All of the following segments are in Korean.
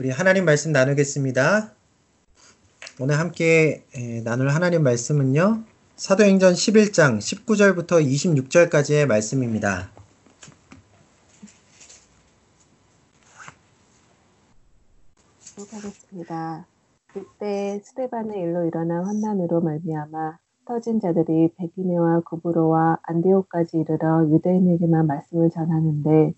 우리 하나님 말씀 나누겠습니다. 오늘 함께 나눌 하나님 말씀은요. 사도행전 11장 19절부터 26절까지의 말씀입니다. 하겠습니다. 그때 스테반의 일로 일어난 환난으로 말미암아 터진 자들이 베기네와 구브로와 안디오까지 이르러 유대인에게만 말씀을 전하는데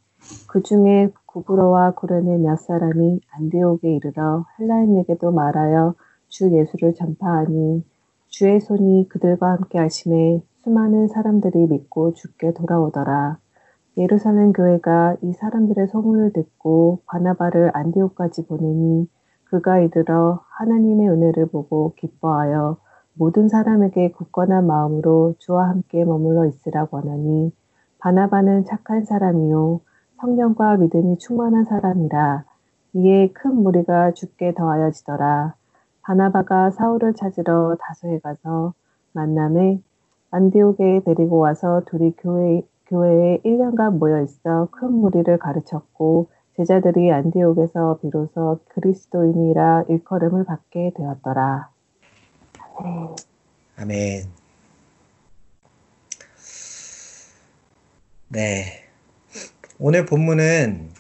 그 중에 구브로와 구레네 몇 사람이 안디옥에 이르러 헬라인에게도 말하여 주 예수를 전파하니 주의 손이 그들과 함께 하심에 수많은 사람들이 믿고 죽게 돌아오더라. 예루살렘 교회가 이 사람들의 소문을 듣고 바나바를 안디옥까지 보내니 그가 이르러 하나님의 은혜를 보고 기뻐하여 모든 사람에게 굳건한 마음으로 주와 함께 머물러 있으라고 하나니 바나바는 착한 사람이요 성령과 믿음이 충만한 사람이라 이에 큰 무리가 죽게 더하여지더라. 바나바가 사울을 찾으러 다소에 가서 만남에 안디옥에 데리고 와서 둘이 교회, 교회에 1년간 모여 있어 큰 무리를 가르쳤고 제자들이 안디옥에서 비로소 그리스도인이라 일컬음을 받게 되었더라. 아멘. 아멘. 네. 오늘 본문은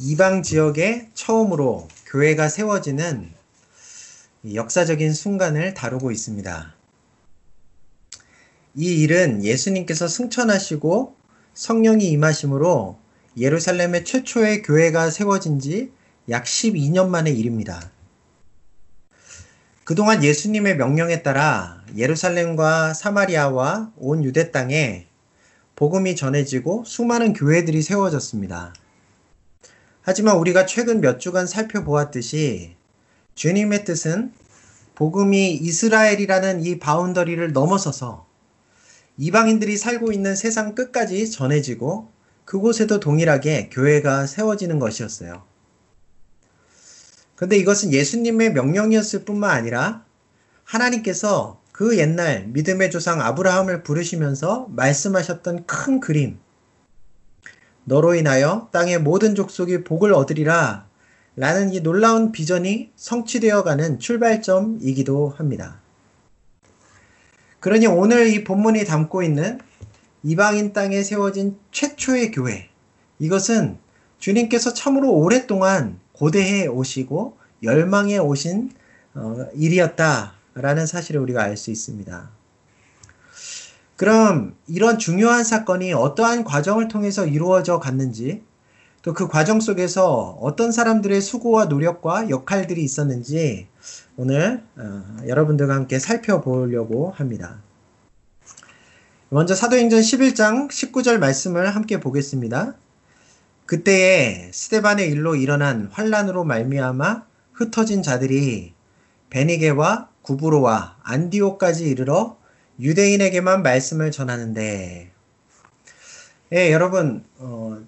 이방 지역에 처음으로 교회가 세워지는 역사적인 순간을 다루고 있습니다. 이 일은 예수님께서 승천하시고 성령이 임하심으로 예루살렘의 최초의 교회가 세워진 지 약 12년 만의 일입니다. 그동안 예수님의 명령에 따라 예루살렘과 사마리아와 온 유대 땅에 복음이 전해지고 수많은 교회들이 세워졌습니다. 하지만 우리가 최근 몇 주간 살펴보았듯이 주님의 뜻은 복음이 이스라엘이라는 이 바운더리를 넘어서서 이방인들이 살고 있는 세상 끝까지 전해지고 그곳에도 동일하게 교회가 세워지는 것이었어요. 그런데 이것은 예수님의 명령이었을 뿐만 아니라 하나님께서 그 옛날 믿음의 조상 아브라함을 부르시면서 말씀하셨던 큰 그림. 너로 인하여 땅의 모든 족속이 복을 얻으리라 라는 이 놀라운 비전이 성취되어 가는 출발점이기도 합니다. 그러니 오늘 이 본문이 담고 있는 이방인 땅에 세워진 최초의 교회. 이것은 주님께서 참으로 오랫동안 고대해 오시고 열망해 오신 어, 일이었다 라는 사실을 우리가 알 수 있습니다. 그럼 이런 중요한 사건이 어떠한 과정을 통해서 이루어져 갔는지 또 그 과정 속에서 어떤 사람들의 수고와 노력과 역할들이 있었는지 오늘 어, 여러분들과 함께 살펴보려고 합니다. 먼저 사도행전 11장 19절 말씀을 함께 보겠습니다. 그때에 스테반의 일로 일어난 환란으로 말미암아 흩어진 자들이 베니게와 구브로와 안디오까지 이르러 유대인에게만 말씀을 전하는데 예, 여러분 어,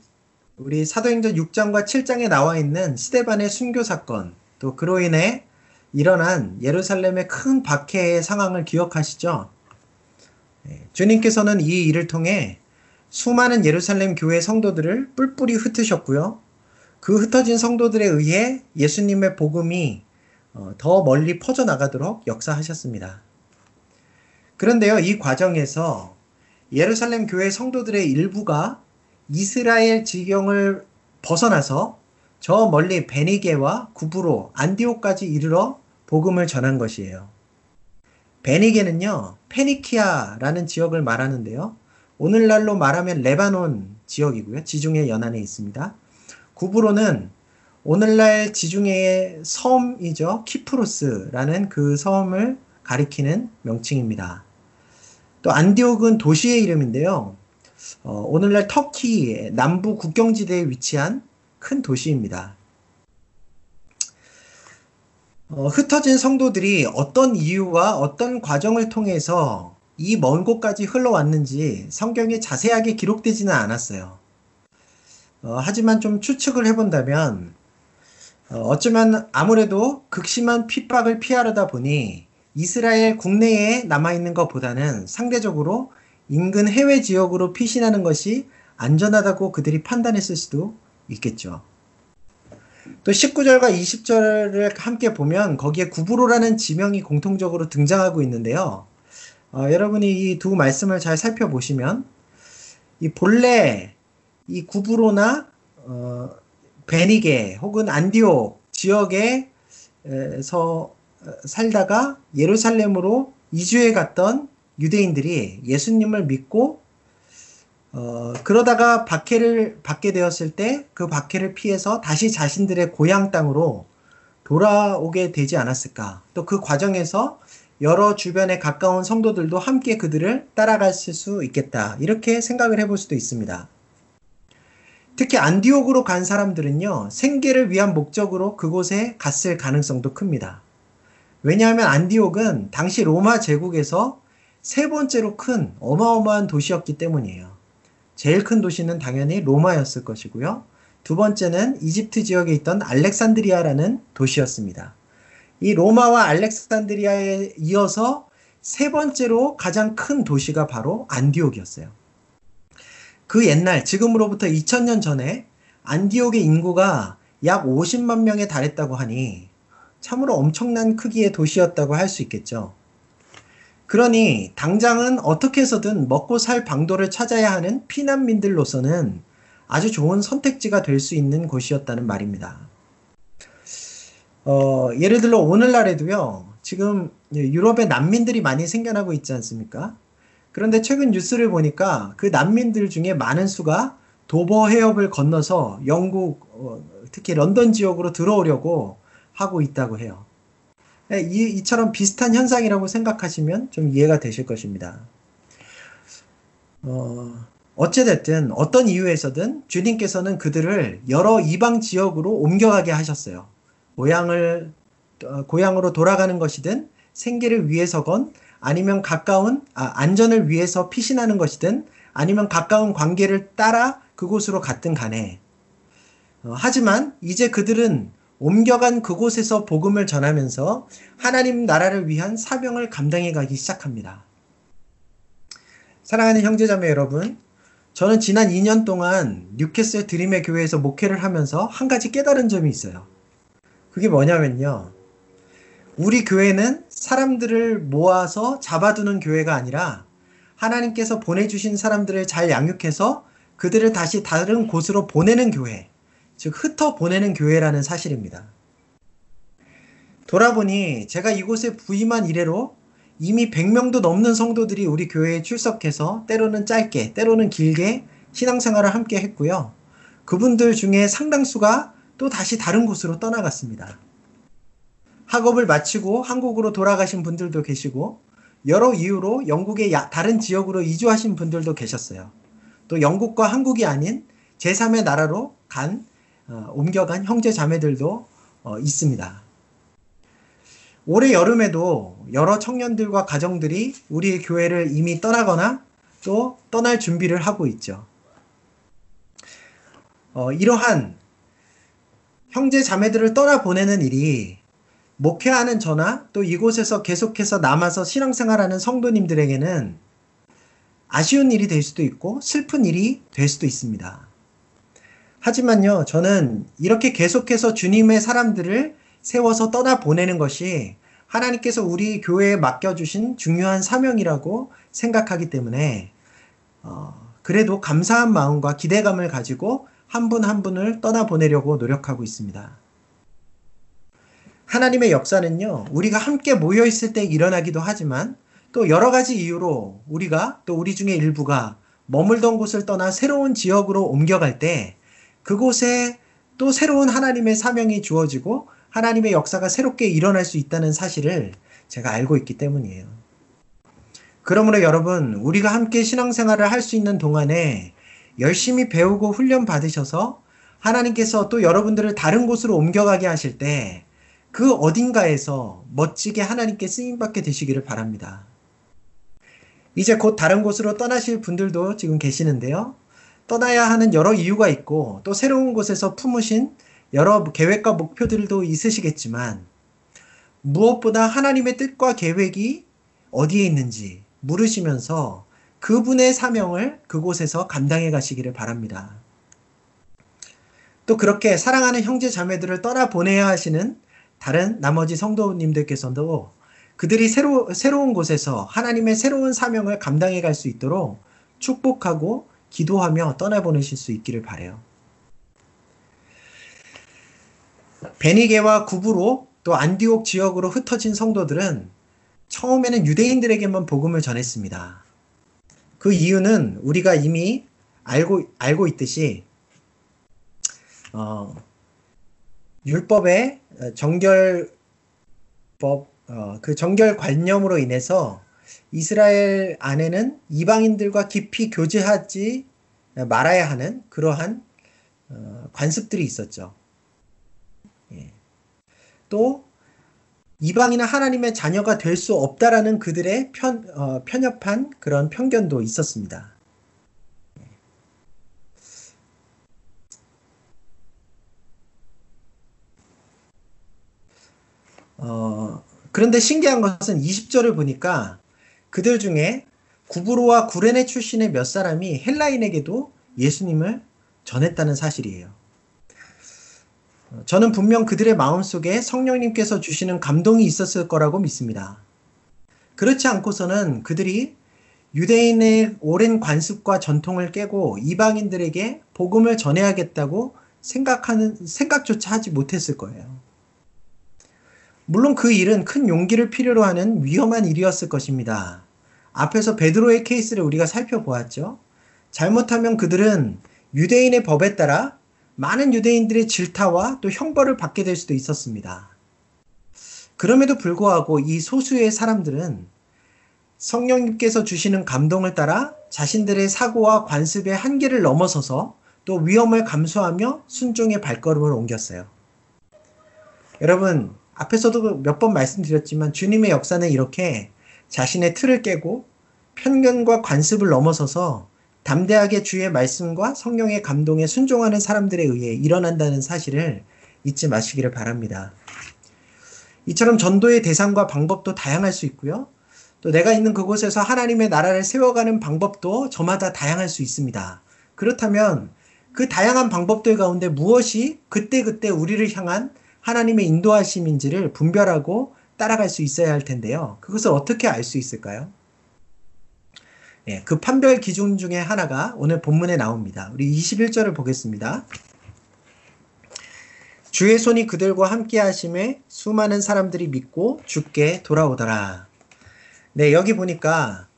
우리 사도행전 6장과 7장에 나와 있는 스테반의 순교 사건 또 그로 인해 일어난 예루살렘의 큰 박해의 상황을 기억하시죠? 예, 주님께서는 이 일을 통해 수많은 예루살렘 교회 성도들을 뿔뿔이 흩으셨고요. 그 흩어진 성도들에 의해 예수님의 복음이 어, 더 멀리 퍼져나가도록 역사하셨습니다. 그런데요, 이 과정에서 예루살렘 교회 성도들의 일부가 이스라엘 지경을 벗어나서 저 멀리 베니게와 구브로, 안디오까지 이르러 복음을 전한 것이에요. 베니게는요, 페니키아라는 지역을 말하는데요. 오늘날로 말하면 레바논 지역이고요. 지중해 연안에 있습니다. 구브로는 오늘날 지중해의 섬이죠. 키프로스라는 그 섬을 가리키는 명칭입니다. 또 안디옥은 도시의 이름인데요. 어, 오늘날 터키 남부 국경지대에 위치한 큰 도시입니다. 어, 흩어진 성도들이 어떤 이유와 어떤 과정을 통해서 이 먼 곳까지 흘러왔는지 성경에 자세하게 기록되지는 않았어요. 어, 하지만 좀 추측을 해본다면 어, 어쩌면 아무래도 극심한 핍박을 피하려다 보니 이스라엘 국내에 남아있는 것보다는 상대적으로 인근 해외 지역으로 피신하는 것이 안전하다고 그들이 판단했을 수도 있겠죠. 또 19절과 20절을 함께 보면 거기에 구브로라는 지명이 공통적으로 등장하고 있는데요. 어, 여러분이 이 두 말씀을 잘 살펴보시면 이 본래 이 구브로나 어, 베니게 혹은 안디옥 지역에서 살다가 예루살렘으로 이주해 갔던 유대인들이 예수님을 믿고 어, 그러다가 박해를 받게 되었을 때 그 박해를 피해서 다시 자신들의 고향 땅으로 돌아오게 되지 않았을까. 또 그 과정에서 여러 주변에 가까운 성도들도 함께 그들을 따라갈 수 있겠다. 이렇게 생각을 해볼 수도 있습니다. 특히 안디옥으로 간 사람들은요, 생계를 위한 목적으로 그곳에 갔을 가능성도 큽니다. 왜냐하면 안디옥은 당시 로마 제국에서 세 번째로 큰 어마어마한 도시였기 때문이에요. 제일 큰 도시는 당연히 로마였을 것이고요. 두 번째는 이집트 지역에 있던 알렉산드리아라는 도시였습니다. 이 로마와 알렉산드리아에 이어서 세 번째로 가장 큰 도시가 바로 안디옥이었어요. 그 옛날 지금으로부터 2000년 전에 안디옥의 인구가 약 50만 명에 달했다고 하니 참으로 엄청난 크기의 도시였다고 할 수 있겠죠. 그러니 당장은 어떻게 해서든 먹고 살 방도를 찾아야 하는 피난민들로서는 아주 좋은 선택지가 될 수 있는 곳이었다는 말입니다. 어, 예를 들어 오늘날에도요, 지금 유럽에 난민들이 많이 생겨나고 있지 않습니까? 그런데 최근 뉴스를 보니까 그 난민들 중에 많은 수가 도버 해협을 건너서 영국, 어, 특히 런던 지역으로 들어오려고 하고 있다고 해요. 예, 이, 이처럼 비슷한 현상이라고 생각하시면 좀 이해가 되실 것입니다. 어, 어찌됐든 어떤 이유에서든 주님께서는 그들을 여러 이방 지역으로 옮겨가게 하셨어요. 어, 고향으로 돌아가는 것이든 생계를 위해서건 아니면 가까운 아, 안전을 위해서 피신하는 것이든 아니면 가까운 관계를 따라 그곳으로 갔든 간에 어, 하지만 이제 그들은 옮겨간 그곳에서 복음을 전하면서 하나님 나라를 위한 사명을 감당해 가기 시작합니다. 사랑하는 형제자매 여러분, 저는 지난 2년 동안 뉴캐슬 드림의 교회에서 목회를 하면서 한 가지 깨달은 점이 있어요. 그게 뭐냐면요. 우리 교회는 사람들을 모아서 잡아두는 교회가 아니라 하나님께서 보내주신 사람들을 잘 양육해서 그들을 다시 다른 곳으로 보내는 교회, 즉 흩어 보내는 교회라는 사실입니다. 돌아보니 제가 이곳에 부임한 이래로 이미 100명도 넘는 성도들이 우리 교회에 출석해서 때로는 짧게, 때로는 길게 신앙생활을 함께 했고요. 그분들 중에 상당수가 또 다시 다른 곳으로 떠나갔습니다. 학업을 마치고 한국으로 돌아가신 분들도 계시고 여러 이유로 영국의 다른 지역으로 이주하신 분들도 계셨어요. 또 영국과 한국이 아닌 제3의 나라로 간 어, 옮겨간 형제 자매들도 어, 있습니다. 올해 여름에도 여러 청년들과 가정들이 우리 교회를 이미 떠나거나 또 떠날 준비를 하고 있죠. 어, 이러한 형제 자매들을 떠나 보내는 일이 목회하는 저나 또 이곳에서 계속해서 남아서 신앙생활하는 성도님들에게는 아쉬운 일이 될 수도 있고 슬픈 일이 될 수도 있습니다. 하지만요, 저는 이렇게 계속해서 주님의 사람들을 세워서 떠나 보내는 것이 하나님께서 우리 교회에 맡겨주신 중요한 사명이라고 생각하기 때문에, 어, 그래도 감사한 마음과 기대감을 가지고 한 분한 한 분을 떠나 보내려고 노력하고 있습니다. 하나님의 역사는요, 우리가 함께 모여 있을 때 일어나기도 하지만 또 여러 가지 이유로 우리가 또 우리 중에 일부가 머물던 곳을 떠나 새로운 지역으로 옮겨갈 때 그곳에 또 새로운 하나님의 사명이 주어지고 하나님의 역사가 새롭게 일어날 수 있다는 사실을 제가 알고 있기 때문이에요. 그러므로 여러분, 우리가 함께 신앙생활을 할 수 있는 동안에 열심히 배우고 훈련 받으셔서 하나님께서 또 여러분들을 다른 곳으로 옮겨가게 하실 때 그 어딘가에서 멋지게 하나님께 쓰임받게 되시기를 바랍니다. 이제 곧 다른 곳으로 떠나실 분들도 지금 계시는데요. 떠나야 하는 여러 이유가 있고 또 새로운 곳에서 품으신 여러 계획과 목표들도 있으시겠지만 무엇보다 하나님의 뜻과 계획이 어디에 있는지 물으시면서 그분의 사명을 그곳에서 감당해 가시기를 바랍니다. 또 그렇게 사랑하는 형제 자매들을 떠나 보내야 하시는 다른 나머지 성도님들께서도 그들이 새로, 새로운 곳에서 하나님의 새로운 사명을 감당해 갈 수 있도록 축복하고 기도하며 떠나보내실 수 있기를 바래요. 베니게와 구부로 또 안디옥 지역으로 흩어진 성도들은 처음에는 유대인들에게만 복음을 전했습니다. 그 이유는 우리가 이미 알고, 알고 있듯이, 어, 율법의 정결법, 어, 그 정결 관념으로 인해서 이스라엘 안에는 이방인들과 깊이 교제하지 말아야 하는 그러한 어, 관습들이 있었죠. 예. 또 이방인은 하나님의 자녀가 될 수 없다라는 그들의 편, 어, 편협한 그런 편견도 있었습니다. 어, 그런데 신기한 것은 20절을 보니까 그들 중에 구브로와 구레네 출신의 몇 사람이 헬라인에게도 예수님을 전했다는 사실이에요. 저는 분명 그들의 마음속에 성령님께서 주시는 감동이 있었을 거라고 믿습니다. 그렇지 않고서는 그들이 유대인의 오랜 관습과 전통을 깨고 이방인들에게 복음을 전해야겠다고 생각하는 생각조차 하지 못했을 거예요. 물론 그 일은 큰 용기를 필요로 하는 위험한 일이었을 것입니다. 앞에서 베드로의 케이스를 우리가 살펴보았죠. 잘못하면 그들은 유대인의 법에 따라 많은 유대인들의 질타와 또 형벌을 받게 될 수도 있었습니다. 그럼에도 불구하고 이 소수의 사람들은 성령님께서 주시는 감동을 따라 자신들의 사고와 관습의 한계를 넘어서서 또 위험을 감수하며 순종의 발걸음을 옮겼어요. 여러분, 앞에서도 몇 번 말씀드렸지만 주님의 역사는 이렇게 자신의 틀을 깨고 편견과 관습을 넘어서서 담대하게 주의 말씀과 성령의 감동에 순종하는 사람들에 의해 일어난다는 사실을 잊지 마시기를 바랍니다. 이처럼 전도의 대상과 방법도 다양할 수 있고요. 또 내가 있는 그곳에서 하나님의 나라를 세워가는 방법도 저마다 다양할 수 있습니다. 그렇다면 그 다양한 방법들 가운데 무엇이 그때그때 우리를 향한 하나님의 인도하심인지를 분별하고 따라갈 수 있어야 할 텐데요. 그것을 어떻게 알 수 있을까요? 예, 그 판별 기준 중에 하나가 오늘 본문에 나옵니다. 우리 21절을 보겠습니다. 주의 손이 그들과 함께 하심에 수많은 사람들이 믿고 죽게 돌아오더라. 네, 여기 보니까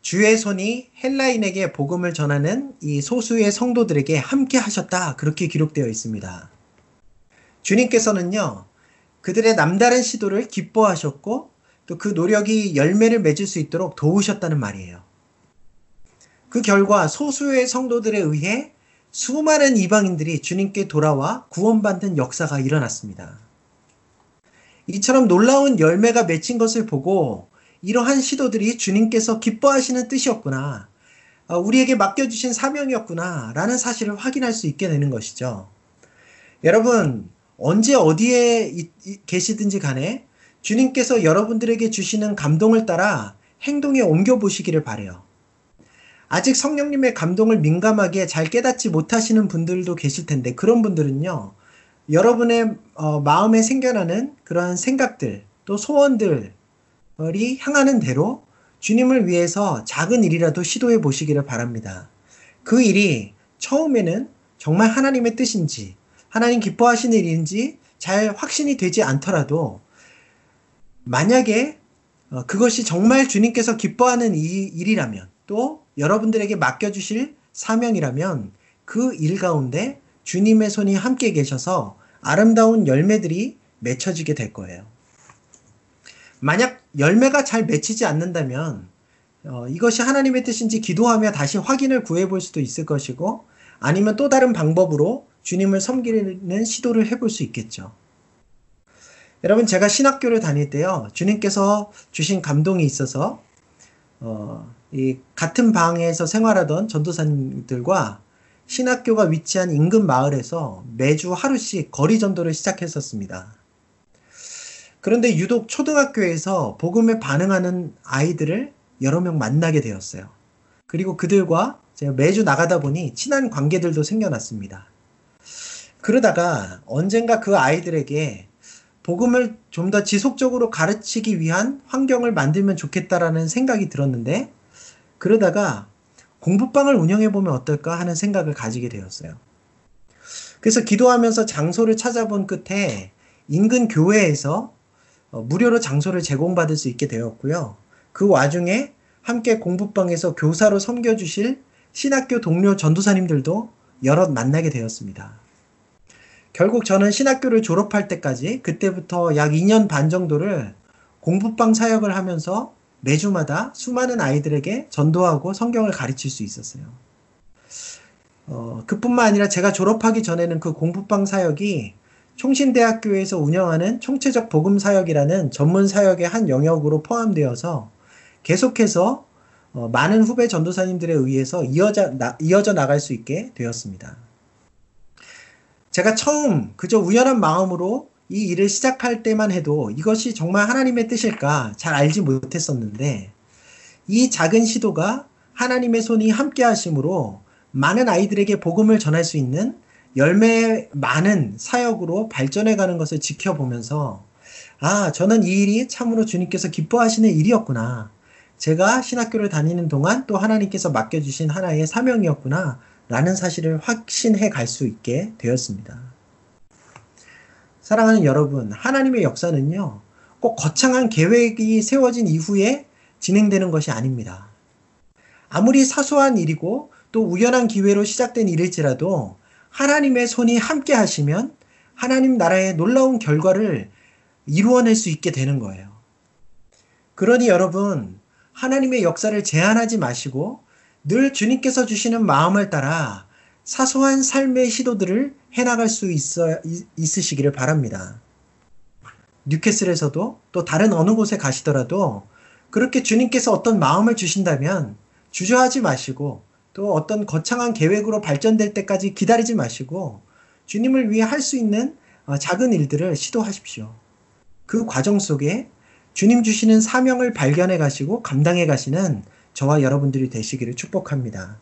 주의 손이 헬라인에게 복음을 전하는 이 소수의 성도들에게 함께 하셨다. 그렇게 기록되어 있습니다. 주님께서는요, 그들의 남다른 시도를 기뻐하셨고, 또 그 노력이 열매를 맺을 수 있도록 도우셨다는 말이에요. 그 결과 소수의 성도들에 의해 수많은 이방인들이 주님께 돌아와 구원받는 역사가 일어났습니다. 이처럼 놀라운 열매가 맺힌 것을 보고 이러한 시도들이 주님께서 기뻐하시는 뜻이었구나. 아, 우리에게 맡겨주신 사명이었구나. 라는 사실을 확인할 수 있게 되는 것이죠. 여러분, 언제 어디에 계시든지 간에 주님께서 여러분들에게 주시는 감동을 따라 행동에 옮겨 보시기를 바래요. 아직 성령님의 감동을 민감하게 잘 깨닫지 못하시는 분들도 계실 텐데 그런 분들은요. 여러분의 어, 마음에 생겨나는 그러한 생각들 또 소원들이 향하는 대로 주님을 위해서 작은 일이라도 시도해 보시기를 바랍니다. 그 일이 처음에는 정말 하나님의 뜻인지 하나님 기뻐하시는 일인지 잘 확신이 되지 않더라도 만약에 어, 그것이 정말 주님께서 기뻐하는 일이라면 또 여러분들에게 맡겨주실 사명이라면 그 일 가운데 주님의 손이 함께 계셔서 아름다운 열매들이 맺혀지게 될 거예요. 만약 열매가 잘 맺히지 않는다면 어, 이것이 하나님의 뜻인지 기도하며 다시 확인을 구해 볼 수도 있을 것이고 아니면 또 다른 방법으로 주님을 섬기는 시도를 해볼 수 있겠죠. 여러분 제가 신학교를 다닐 때요 주님께서 주신 감동이 있어서 어, 이 같은 방에서 생활하던 전도사님들과 신학교가 위치한 인근 마을에서 매주 하루씩 거리 전도를 시작했었습니다. 그런데 유독 초등학교에서 복음에 반응하는 아이들을 여러 명 만나게 되었어요. 그리고 그들과 제가 매주 나가다 보니 친한 관계들도 생겨났습니다. 그러다가 언젠가 그 아이들에게 복음을 좀 더 지속적으로 가르치기 위한 환경을 만들면 좋겠다라는 생각이 들었는데 그러다가 공부방을 운영해 보면 어떨까 하는 생각을 가지게 되었어요. 그래서 기도하면서 장소를 찾아본 끝에 인근 교회에서 어, 무료로 장소를 제공받을 수 있게 되었고요. 그 와중에 함께 공부방에서 교사로 섬겨주실 신학교 동료 전도사님들도 여럿 만나게 되었습니다. 결국 저는 신학교를 졸업할 때까지 그때부터 약 2년 반 정도를 공부방 사역을 하면서 매주마다 수많은 아이들에게 전도하고 성경을 가르칠 수 있었어요. 어, 그뿐만 아니라 제가 졸업하기 전에는 그 공부방 사역이 총신대학교에서 운영하는 총체적 복음 사역이라는 전문 사역의 한 영역으로 포함되어서 계속해서 어, 많은 후배 전도사님들에 의해서 이어져, 나, 이어져 나갈 수 있게 되었습니다. 제가 처음 그저 우연한 마음으로 이 일을 시작할 때만 해도 이것이 정말 하나님의 뜻일까 잘 알지 못했었는데 이 작은 시도가 하나님의 손이 함께 하심으로 많은 아이들에게 복음을 전할 수 있는 열매 많은 사역으로 발전해 가는 것을 지켜보면서 아, 저는 이 일이 참으로 주님께서 기뻐하시는 일이었구나. 제가 신학교를 다니는 동안 또 하나님께서 맡겨주신 하나의 사명이었구나. 라는 사실을 확신해 갈 수 있게 되었습니다. 사랑하는 여러분, 하나님의 역사는요, 꼭 거창한 계획이 세워진 이후에 진행되는 것이 아닙니다. 아무리 사소한 일이고 또 우연한 기회로 시작된 일일지라도 하나님의 손이 함께 하시면 하나님 나라의 놀라운 결과를 이루어낼 수 있게 되는 거예요. 그러니 여러분, 하나님의 역사를 제한하지 마시고 늘 주님께서 주시는 마음을 따라 사소한 삶의 시도들을 해나갈 수 있어, 있으시기를 바랍니다. 뉴캐슬에서도 또 다른 어느 곳에 가시더라도 그렇게 주님께서 어떤 마음을 주신다면 주저하지 마시고 또 어떤 거창한 계획으로 발전될 때까지 기다리지 마시고 주님을 위해 할 수 있는 어, 작은 일들을 시도하십시오. 그 과정 속에 주님 주시는 사명을 발견해 가시고 감당해 가시는 저와 여러분들이 되시기를 축복합니다.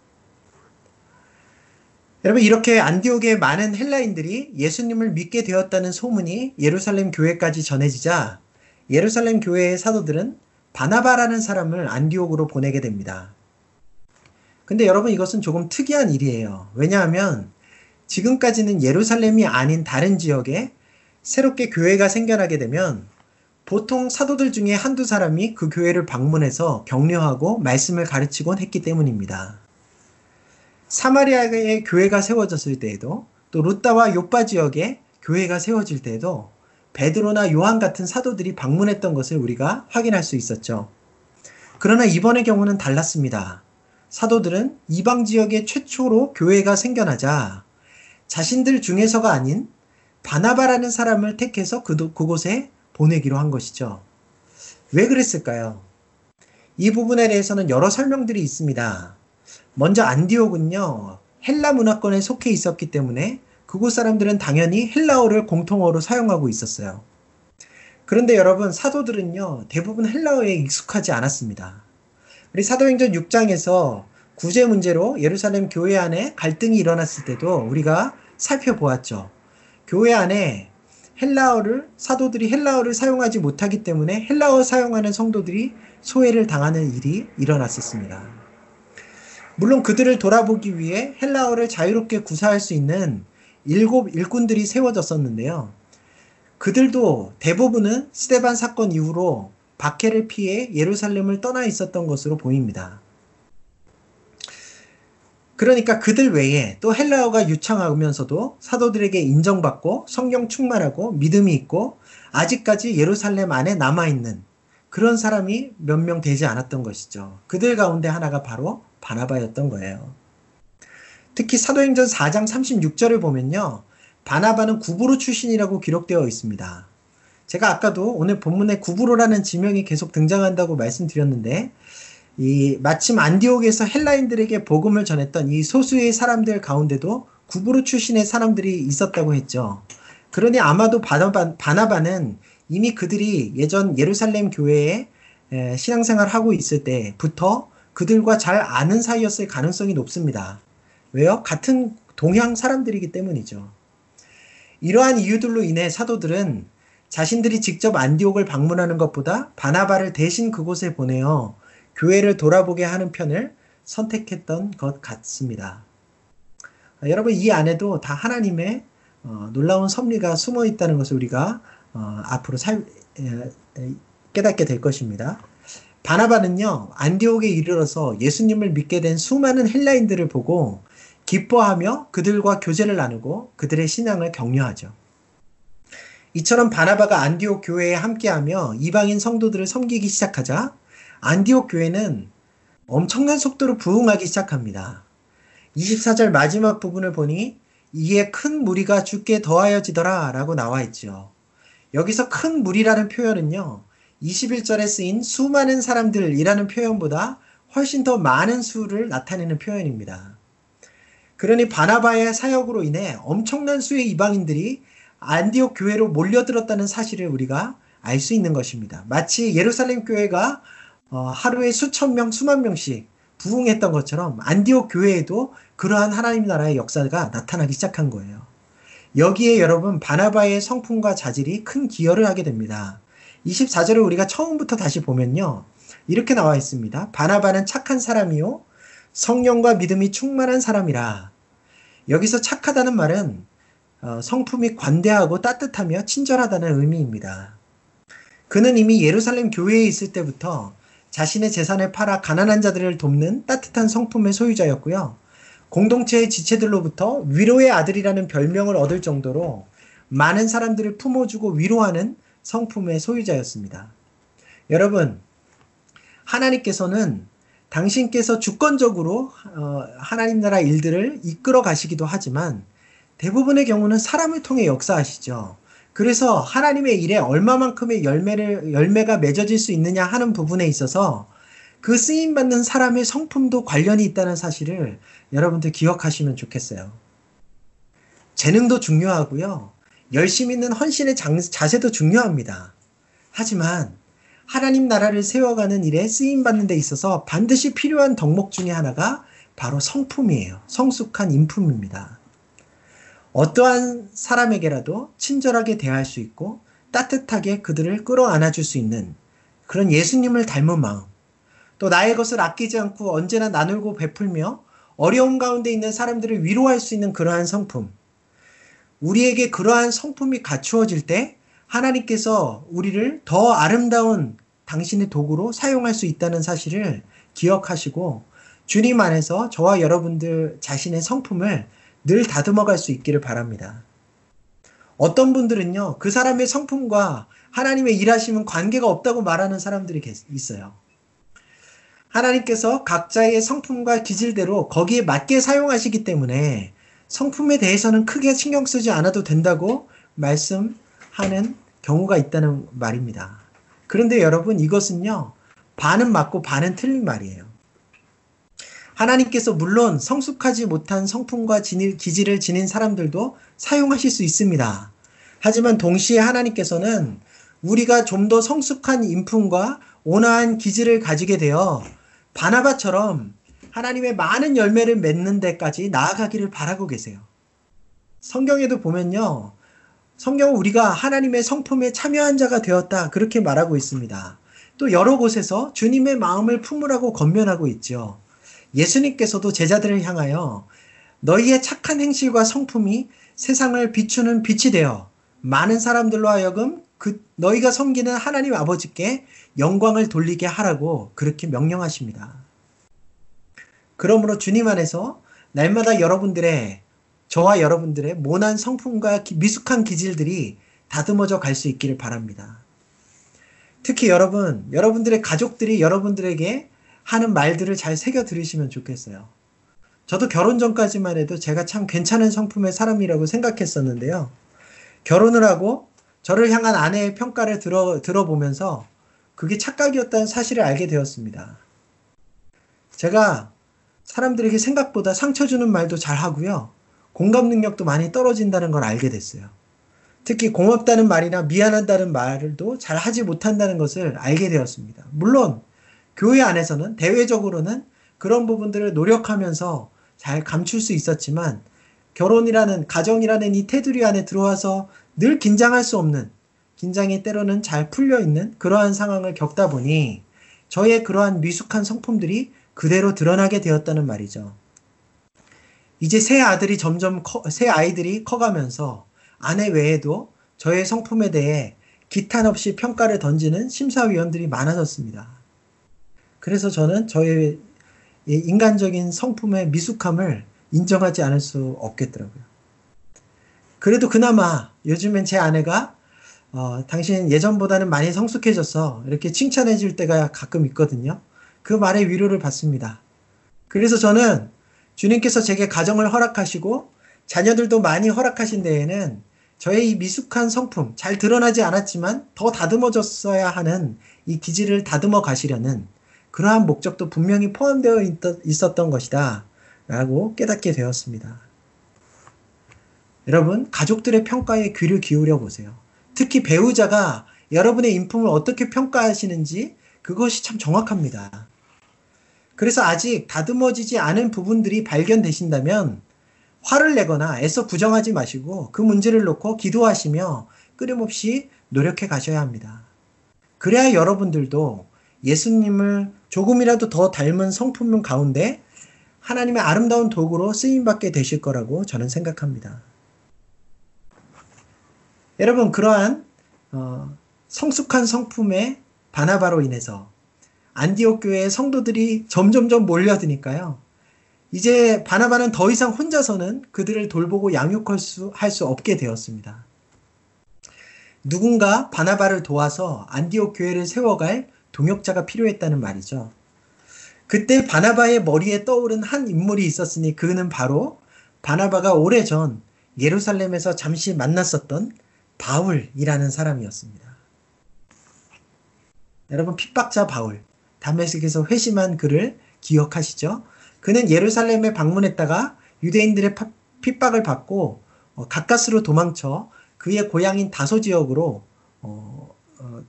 여러분 이렇게 안디옥의 많은 헬라인들이 예수님을 믿게 되었다는 소문이 예루살렘 교회까지 전해지자 예루살렘 교회의 사도들은 바나바라는 사람을 안디옥으로 보내게 됩니다. 근데 여러분 이것은 조금 특이한 일이에요. 왜냐하면 지금까지는 예루살렘이 아닌 다른 지역에 새롭게 교회가 생겨나게 되면 보통 사도들 중에 한두 사람이 그 교회를 방문해서 격려하고 말씀을 가르치곤 했기 때문입니다. 사마리아의 교회가 세워졌을 때에도 또 루따와 요빠 지역에 교회가 세워질 때에도 베드로나 요한 같은 사도들이 방문했던 것을 우리가 확인할 수 있었죠. 그러나 이번의 경우는 달랐습니다. 사도들은 이방 지역에 최초로 교회가 생겨나자 자신들 중에서가 아닌 바나바라는 사람을 택해서 그, 그곳에 보내기로 한 것이죠. 왜 그랬을까요? 이 부분에 대해서는 여러 설명들이 있습니다. 먼저 안디옥은요, 헬라 문화권에 속해 있었기 때문에 그곳 사람들은 당연히 헬라어를 공통어로 사용하고 있었어요. 그런데 여러분, 사도들은요, 대부분 헬라어에 익숙하지 않았습니다. 우리 사도행전 6장에서 구제 문제로 예루살렘 교회 안에 갈등이 일어났을 때도 우리가 살펴보았죠. 교회 안에 헬라어를 사도들이 헬라어를 사용하지 못하기 때문에 헬라어 사용하는 성도들이 소외를 당하는 일이 일어났었습니다. 물론 그들을 돌아보기 위해 헬라어를 자유롭게 구사할 수 있는 일곱 일꾼들이 세워졌었는데요. 그들도 대부분은 스테반 사건 이후로 박해를 피해 예루살렘을 떠나 있었던 것으로 보입니다. 그러니까 그들 외에 또 헬라어가 유창하면서도 사도들에게 인정받고 성경 충만하고 믿음이 있고 아직까지 예루살렘 안에 남아있는 그런 사람이 몇 명 되지 않았던 것이죠. 그들 가운데 하나가 바로 바나바였던 거예요. 특히 사도행전 4장 36절을 보면요. 바나바는 구브로 출신이라고 기록되어 있습니다. 제가 아까도 오늘 본문에 구브로라는 지명이 계속 등장한다고 말씀드렸는데 이 마침 안디옥에서 헬라인들에게 복음을 전했던 이 소수의 사람들 가운데도 구브로 출신의 사람들이 있었다고 했죠. 그러니 아마도 바나바, 바나바는 이미 그들이 예전 예루살렘 교회에 신앙생활 하고 있을 때부터 그들과 잘 아는 사이였을 가능성이 높습니다. 왜요? 같은 동양 사람들이기 때문이죠. 이러한 이유들로 인해 사도들은 자신들이 직접 안디옥을 방문하는 것보다 바나바를 대신 그곳에 보내어 교회를 돌아보게 하는 편을 선택했던 것 같습니다. 아, 여러분 이 안에도 다 하나님의 어, 놀라운 섭리가 숨어 있다는 것을 우리가 어, 앞으로 살, 깨닫게 될 것입니다. 바나바는요 안디옥에 이르러서 예수님을 믿게 된 수많은 헬라인들을 보고 기뻐하며 그들과 교제를 나누고 그들의 신앙을 격려하죠. 이처럼 바나바가 안디옥 교회에 함께하며 이방인 성도들을 섬기기 시작하자 안디옥 교회는 엄청난 속도로 부흥하기 시작합니다. 24절 마지막 부분을 보니 이에 큰 무리가 죽게 더하여지더라 라고 나와 있죠. 여기서 큰 무리라는 표현은요. 21절에 쓰인 수많은 사람들이라는 표현보다 훨씬 더 많은 수를 나타내는 표현입니다. 그러니 바나바의 사역으로 인해 엄청난 수의 이방인들이 안디옥 교회로 몰려들었다는 사실을 우리가 알 수 있는 것입니다. 마치 예루살렘 교회가 어, 하루에 수천 명, 수만 명씩 부흥했던 것처럼 안디옥 교회에도 그러한 하나님 나라의 역사가 나타나기 시작한 거예요. 여기에 여러분 바나바의 성품과 자질이 큰 기여를 하게 됩니다. 24절을 우리가 처음부터 다시 보면요. 이렇게 나와 있습니다. 바나바는 착한 사람이요. 성령과 믿음이 충만한 사람이라. 여기서 착하다는 말은 어, 성품이 관대하고 따뜻하며 친절하다는 의미입니다. 그는 이미 예루살렘 교회에 있을 때부터 자신의 재산을 팔아 가난한 자들을 돕는 따뜻한 성품의 소유자였고요. 공동체의 지체들로부터 위로의 아들이라는 별명을 얻을 정도로 많은 사람들을 품어주고 위로하는 성품의 소유자였습니다. 여러분, 하나님께서는 당신께서 주권적으로 어, 하나님 나라 일들을 이끌어 가시기도 하지만 대부분의 경우는 사람을 통해 역사하시죠. 그래서 하나님의 일에 얼마만큼의 열매를, 열매가 맺어질 수 있느냐 하는 부분에 있어서 그 쓰임 받는 사람의 성품도 관련이 있다는 사실을 여러분들 기억하시면 좋겠어요. 재능도 중요하고요. 열심히 있는 헌신의 자세도 중요합니다. 하지만 하나님 나라를 세워가는 일에 쓰임 받는 데 있어서 반드시 필요한 덕목 중의 하나가 바로 성품이에요. 성숙한 인품입니다. 어떠한 사람에게라도 친절하게 대할 수 있고 따뜻하게 그들을 끌어안아 줄 수 있는 그런 예수님을 닮은 마음. 또 나의 것을 아끼지 않고 언제나 나누고 베풀며 어려운 가운데 있는 사람들을 위로할 수 있는 그러한 성품. 우리에게 그러한 성품이 갖추어질 때 하나님께서 우리를 더 아름다운 당신의 도구로 사용할 수 있다는 사실을 기억하시고 주님 안에서 저와 여러분들 자신의 성품을 늘 다듬어 갈 수 있기를 바랍니다. 어떤 분들은요, 그 사람의 성품과 하나님의 일하심은 관계가 없다고 말하는 사람들이 있어요. 하나님께서 각자의 성품과 기질대로 거기에 맞게 사용하시기 때문에 성품에 대해서는 크게 신경 쓰지 않아도 된다고 말씀하는 경우가 있다는 말입니다. 그런데 여러분 이것은요, 반은 맞고 반은 틀린 말이에요. 하나님께서 물론 성숙하지 못한 성품과 기질을 지닌 사람들도 사용하실 수 있습니다. 하지만 동시에 하나님께서는 우리가 좀 더 성숙한 인품과 온화한 기질을 가지게 되어 바나바처럼 하나님의 많은 열매를 맺는 데까지 나아가기를 바라고 계세요. 성경에도 보면요. 성경은 우리가 하나님의 성품에 참여한 자가 되었다. 그렇게 말하고 있습니다. 또 여러 곳에서 주님의 마음을 품으라고 건면하고 있죠. 예수님께서도 제자들을 향하여 너희의 착한 행실과 성품이 세상을 비추는 빛이 되어 많은 사람들로 하여금 그 너희가 섬기는 하나님 아버지께 영광을 돌리게 하라고 그렇게 명령하십니다. 그러므로 주님 안에서 날마다 여러분들의 저와 여러분들의 모난 성품과 미숙한 기질들이 다듬어져 갈 수 있기를 바랍니다. 특히 여러분, 여러분들의 가족들이 여러분들에게 하는 말들을 잘 새겨 들으시면 좋겠어요. 저도 결혼 전까지만 해도 제가 참 괜찮은 성품의 사람이라고 생각했었는데요. 결혼을 하고 저를 향한 아내의 평가를 들어, 들어보면서 그게 착각이었다는 사실을 알게 되었습니다. 제가 사람들에게 생각보다 상처 주는 말도 잘 하고요. 공감 능력도 많이 떨어진다는 걸 알게 됐어요. 특히 고맙다는 말이나 미안하다는 말도 잘 하지 못한다는 것을 알게 되었습니다. 물론 교회 안에서는 대외적으로는 그런 부분들을 노력하면서 잘 감출 수 있었지만 결혼이라는 가정이라는 이 테두리 안에 들어와서 늘 긴장할 수 없는 긴장이 때로는 잘 풀려 있는 그러한 상황을 겪다 보니 저의 그러한 미숙한 성품들이 그대로 드러나게 되었다는 말이죠. 이제 새 아들이 점점 커, 새 아이들이 커가면서 아내 외에도 저의 성품에 대해 기탄 없이 평가를 던지는 심사위원들이 많아졌습니다. 그래서 저는 저의 인간적인 성품의 미숙함을 인정하지 않을 수 없겠더라고요. 그래도 그나마 요즘엔 제 아내가 어, 당신 예전보다는 많이 성숙해졌어. 이렇게 칭찬해 줄 때가 가끔 있거든요. 그 말에 위로를 받습니다. 그래서 저는 주님께서 제게 가정을 허락하시고 자녀들도 많이 허락하신 데에는 저의 이 미숙한 성품, 잘 드러나지 않았지만 더 다듬어졌어야 하는 이 기질을 다듬어 가시려는 그러한 목적도 분명히 포함되어 있었던 것이다. 라고 깨닫게 되었습니다. 여러분, 가족들의 평가에 귀를 기울여 보세요. 특히 배우자가 여러분의 인품을 어떻게 평가하시는지 그것이 참 정확합니다. 그래서 아직 다듬어지지 않은 부분들이 발견되신다면 화를 내거나 애써 부정하지 마시고 그 문제를 놓고 기도하시며 끊임없이 노력해 가셔야 합니다. 그래야 여러분들도 예수님을 조금이라도 더 닮은 성품 가운데 하나님의 아름다운 도구로 쓰임받게 되실 거라고 저는 생각합니다. 여러분 그러한 어, 성숙한 성품의 바나바로 인해서 안디옥 교회의 성도들이 점점점 몰려드니까요. 이제 바나바는 더 이상 혼자서는 그들을 돌보고 양육할 수, 할 수 없게 되었습니다. 누군가 바나바를 도와서 안디옥 교회를 세워갈 동역자가 필요했다는 말이죠. 그때 바나바의 머리에 떠오른 한 인물이 있었으니 그는 바로 바나바가 오래전 예루살렘에서 잠시 만났었던 바울이라는 사람이었습니다. 여러분 핍박자 바울 담메색에서 회심한 그를 기억하시죠? 그는 예루살렘에 방문했다가 유대인들의 핍박을 받고 어, 가까스로 도망쳐 그의 고향인 다소 지역으로 어, 어,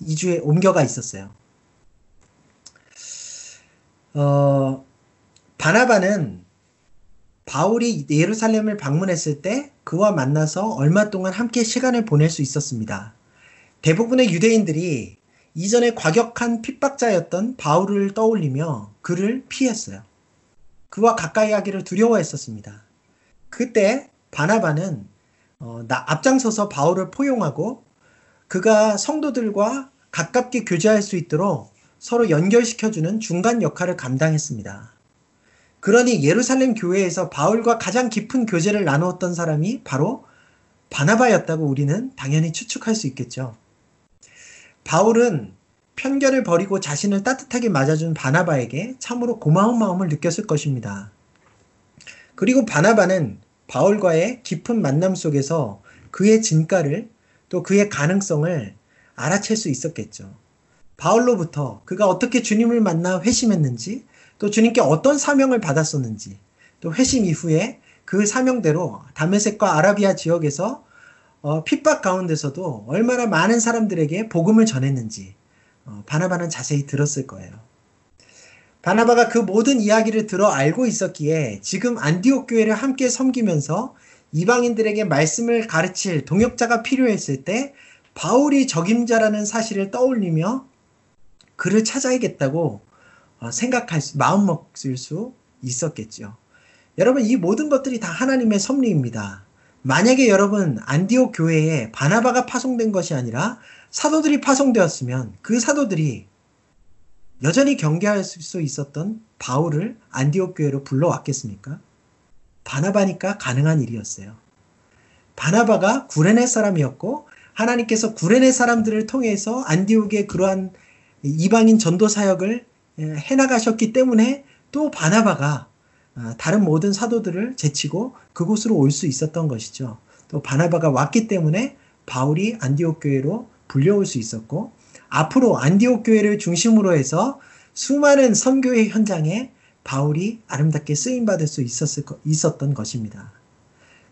이주에 옮겨가 있었어요. 어, 바나바는 바울이 예루살렘을 방문했을 때 그와 만나서 얼마 동안 함께 시간을 보낼 수 있었습니다. 대부분의 유대인들이 이전에 과격한 핍박자였던 바울을 떠올리며 그를 피했어요. 그와 가까이 하기를 두려워했었습니다. 그때 바나바는 어, 나 앞장서서 바울을 포용하고 그가 성도들과 가깝게 교제할 수 있도록 서로 연결시켜주는 중간 역할을 감당했습니다. 그러니 예루살렘 교회에서 바울과 가장 깊은 교제를 나누었던 사람이 바로 바나바였다고 우리는 당연히 추측할 수 있겠죠. 바울은 편견을 버리고 자신을 따뜻하게 맞아준 바나바에게 참으로 고마운 마음을 느꼈을 것입니다. 그리고 바나바는 바울과의 깊은 만남 속에서 그의 진가를 또 그의 가능성을 알아챌 수 있었겠죠. 바울로부터 그가 어떻게 주님을 만나 회심했는지 또 주님께 어떤 사명을 받았었는지 또 회심 이후에 그 사명대로 다메섹과 아라비아 지역에서 어, 핍박 가운데서도 얼마나 많은 사람들에게 복음을 전했는지 어, 바나바는 자세히 들었을 거예요. 바나바가 그 모든 이야기를 들어 알고 있었기에 지금 안디옥 교회를 함께 섬기면서 이방인들에게 말씀을 가르칠 동역자가 필요했을 때 바울이 적임자라는 사실을 떠올리며 그를 찾아야겠다고 어, 생각할 수, 마음 먹을 수 있었겠죠. 여러분, 이 모든 것들이 다 하나님의 섭리입니다. 만약에 여러분, 안디옥 교회에 바나바가 파송된 것이 아니라 사도들이 파송되었으면 그 사도들이 여전히 경계할 수 있었던 바울을 안디옥 교회로 불러왔겠습니까? 바나바니까 가능한 일이었어요. 바나바가 구레네 사람이었고 하나님께서 구레네 사람들을 통해서 안디옥의 그러한 이방인 전도 사역을 해나가셨기 때문에 또 바나바가 아, 다른 모든 사도들을 제치고 그곳으로 올 수 있었던 것이죠. 또 바나바가 왔기 때문에 바울이 안디옥 교회로 불려올 수 있었고 앞으로 안디옥 교회를 중심으로 해서 수많은 선교의 현장에 바울이 아름답게 쓰임 받을 수 있었을 있었던 것입니다.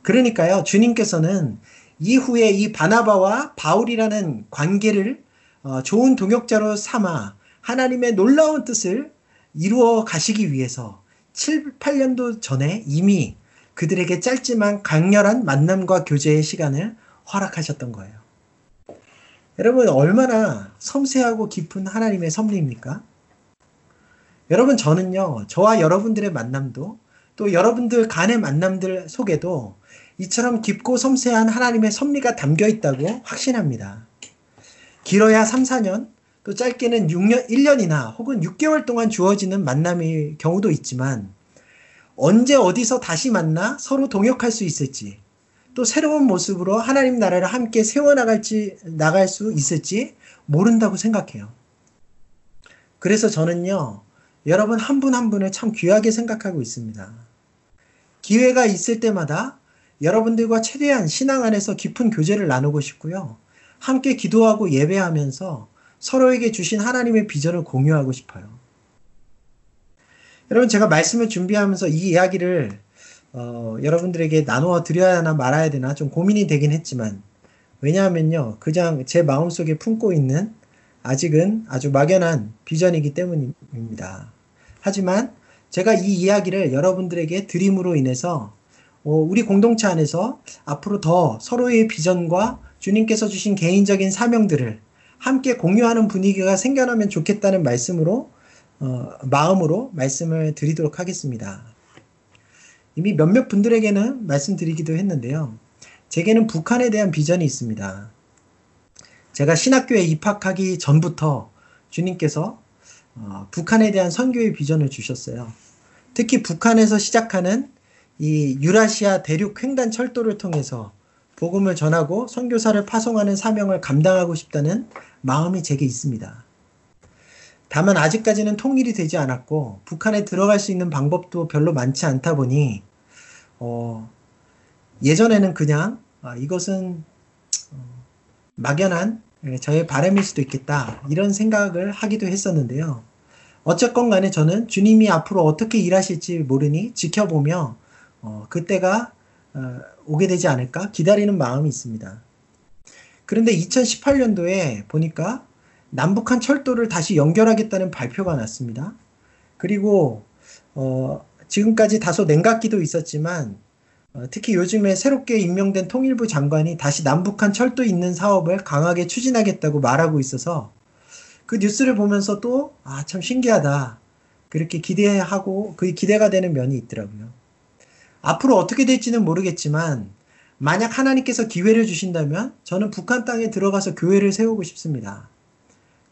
그러니까요. 주님께서는 이후에 이 바나바와 바울이라는 관계를 어, 좋은 동역자로 삼아 하나님의 놀라운 뜻을 이루어 가시기 위해서 7, 8년도 전에 이미 그들에게 짧지만 강렬한 만남과 교제의 시간을 허락하셨던 거예요. 여러분, 얼마나 섬세하고 깊은 하나님의 섭리입니까? 여러분, 저는요, 저와 여러분들의 만남도 또 여러분들 간의 만남들 속에도 이처럼 깊고 섬세한 하나님의 섭리가 담겨 있다고 확신합니다. 길어야 3, 4년, 또 짧게는 6년, 1년이나 혹은 6개월 동안 주어지는 만남의 경우도 있지만 언제 어디서 다시 만나 서로 동역할 수 있을지 또 새로운 모습으로 하나님 나라를 함께 세워나갈지 나갈 수 있을지 모른다고 생각해요. 그래서 저는요 여러분 한 분한 한 분을 참 귀하게 생각하고 있습니다. 기회가 있을 때마다 여러분들과 최대한 신앙 안에서 깊은 교제를 나누고 싶고요. 함께 기도하고 예배하면서 서로에게 주신 하나님의 비전을 공유하고 싶어요. 여러분 제가 말씀을 준비하면서 이 이야기를 어, 여러분들에게 나누어 드려야 하나 말아야 되나 좀 고민이 되긴 했지만 왜냐하면요 그냥 제 마음속에 품고 있는 아직은 아주 막연한 비전이기 때문입니다. 하지만 제가 이 이야기를 여러분들에게 드림으로 인해서 어, 우리 공동체 안에서 앞으로 더 서로의 비전과 주님께서 주신 개인적인 사명들을 함께 공유하는 분위기가 생겨나면 좋겠다는 말씀으로 어, 마음으로 말씀을 드리도록 하겠습니다. 이미 몇몇 분들에게는 말씀드리기도 했는데요. 제게는 북한에 대한 비전이 있습니다. 제가 신학교에 입학하기 전부터 주님께서 어, 북한에 대한 선교의 비전을 주셨어요. 특히 북한에서 시작하는 이 유라시아 대륙 횡단 철도를 통해서 복음을 전하고 선교사를 파송하는 사명을 감당하고 싶다는 마음이 제게 있습니다. 다만 아직까지는 통일이 되지 않았고 북한에 들어갈 수 있는 방법도 별로 많지 않다 보니 어, 예전에는 그냥 아, 이것은 어, 막연한 예, 저의 바람일 수도 있겠다 이런 생각을 하기도 했었는데요. 어쨌건 간에 저는 주님이 앞으로 어떻게 일하실지 모르니 지켜보며 어, 그때가 어, 오게 되지 않을까 기다리는 마음이 있습니다. 그런데 2018년도에 보니까 남북한 철도를 다시 연결하겠다는 발표가 났습니다. 그리고 어, 지금까지 다소 냉각기도 있었지만 어, 특히 요즘에 새롭게 임명된 통일부 장관이 다시 남북한 철도 있는 사업을 강하게 추진하겠다고 말하고 있어서 그 뉴스를 보면서 또 아 참 신기하다 그렇게 기대하고 그 기대가 되는 면이 있더라고요. 앞으로 어떻게 될지는 모르겠지만 만약 하나님께서 기회를 주신다면 저는 북한 땅에 들어가서 교회를 세우고 싶습니다.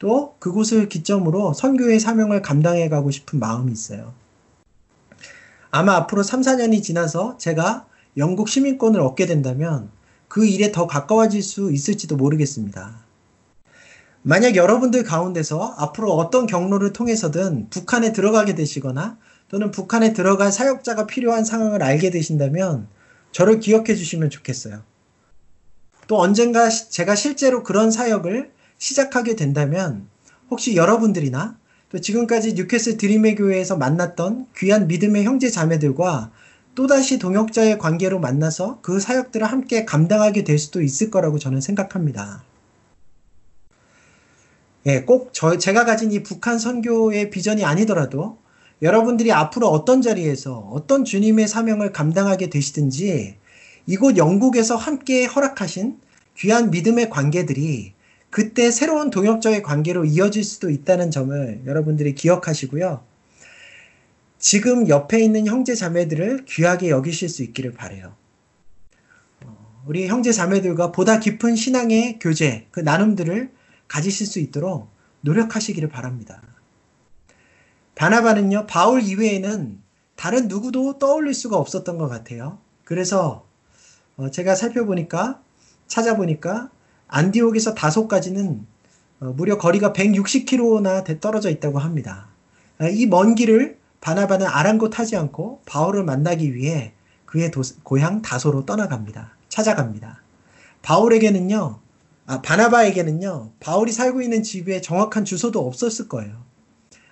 또 그곳을 기점으로 선교의 사명을 감당해 가고 싶은 마음이 있어요. 아마 앞으로 3, 4년이 지나서 제가 영국 시민권을 얻게 된다면 그 일에 더 가까워질 수 있을지도 모르겠습니다. 만약 여러분들 가운데서 앞으로 어떤 경로를 통해서든 북한에 들어가게 되시거나 또는 북한에 들어갈 사역자가 필요한 상황을 알게 되신다면 저를 기억해 주시면 좋겠어요. 또 언젠가 제가 실제로 그런 사역을 시작하게 된다면 혹시 여러분들이나 또 지금까지 뉴캐슬 드림의 교회에서 만났던 귀한 믿음의 형제 자매들과 또다시 동역자의 관계로 만나서 그 사역들을 함께 감당하게 될 수도 있을 거라고 저는 생각합니다. 예, 꼭 저, 제가 가진 이 북한 선교의 비전이 아니더라도 여러분들이 앞으로 어떤 자리에서 어떤 주님의 사명을 감당하게 되시든지 이곳 영국에서 함께 허락하신 귀한 믿음의 관계들이 그때 새로운 동역자의 관계로 이어질 수도 있다는 점을 여러분들이 기억하시고요. 지금 옆에 있는 형제 자매들을 귀하게 여기실 수 있기를 바래요. 어, 우리 형제 자매들과 보다 깊은 신앙의 교제, 그 나눔들을 가지실 수 있도록 노력하시기를 바랍니다. 바나바는요, 바울 이외에는 다른 누구도 떠올릴 수가 없었던 것 같아요. 그래서 어, 제가 살펴보니까 찾아보니까 안디옥에서 다소까지는 어, 무려 거리가 160km나 떨어져 있다고 합니다. 아, 이먼 길을 바나바는 아랑곳하지 않고 바울을 만나기 위해 그의 도, 고향 다소로 떠나갑니다. 찾아갑니다. 바울에게는요, 아, 바나바에게는요, 바울이 살고 있는 집에 정확한 주소도 없었을 거예요.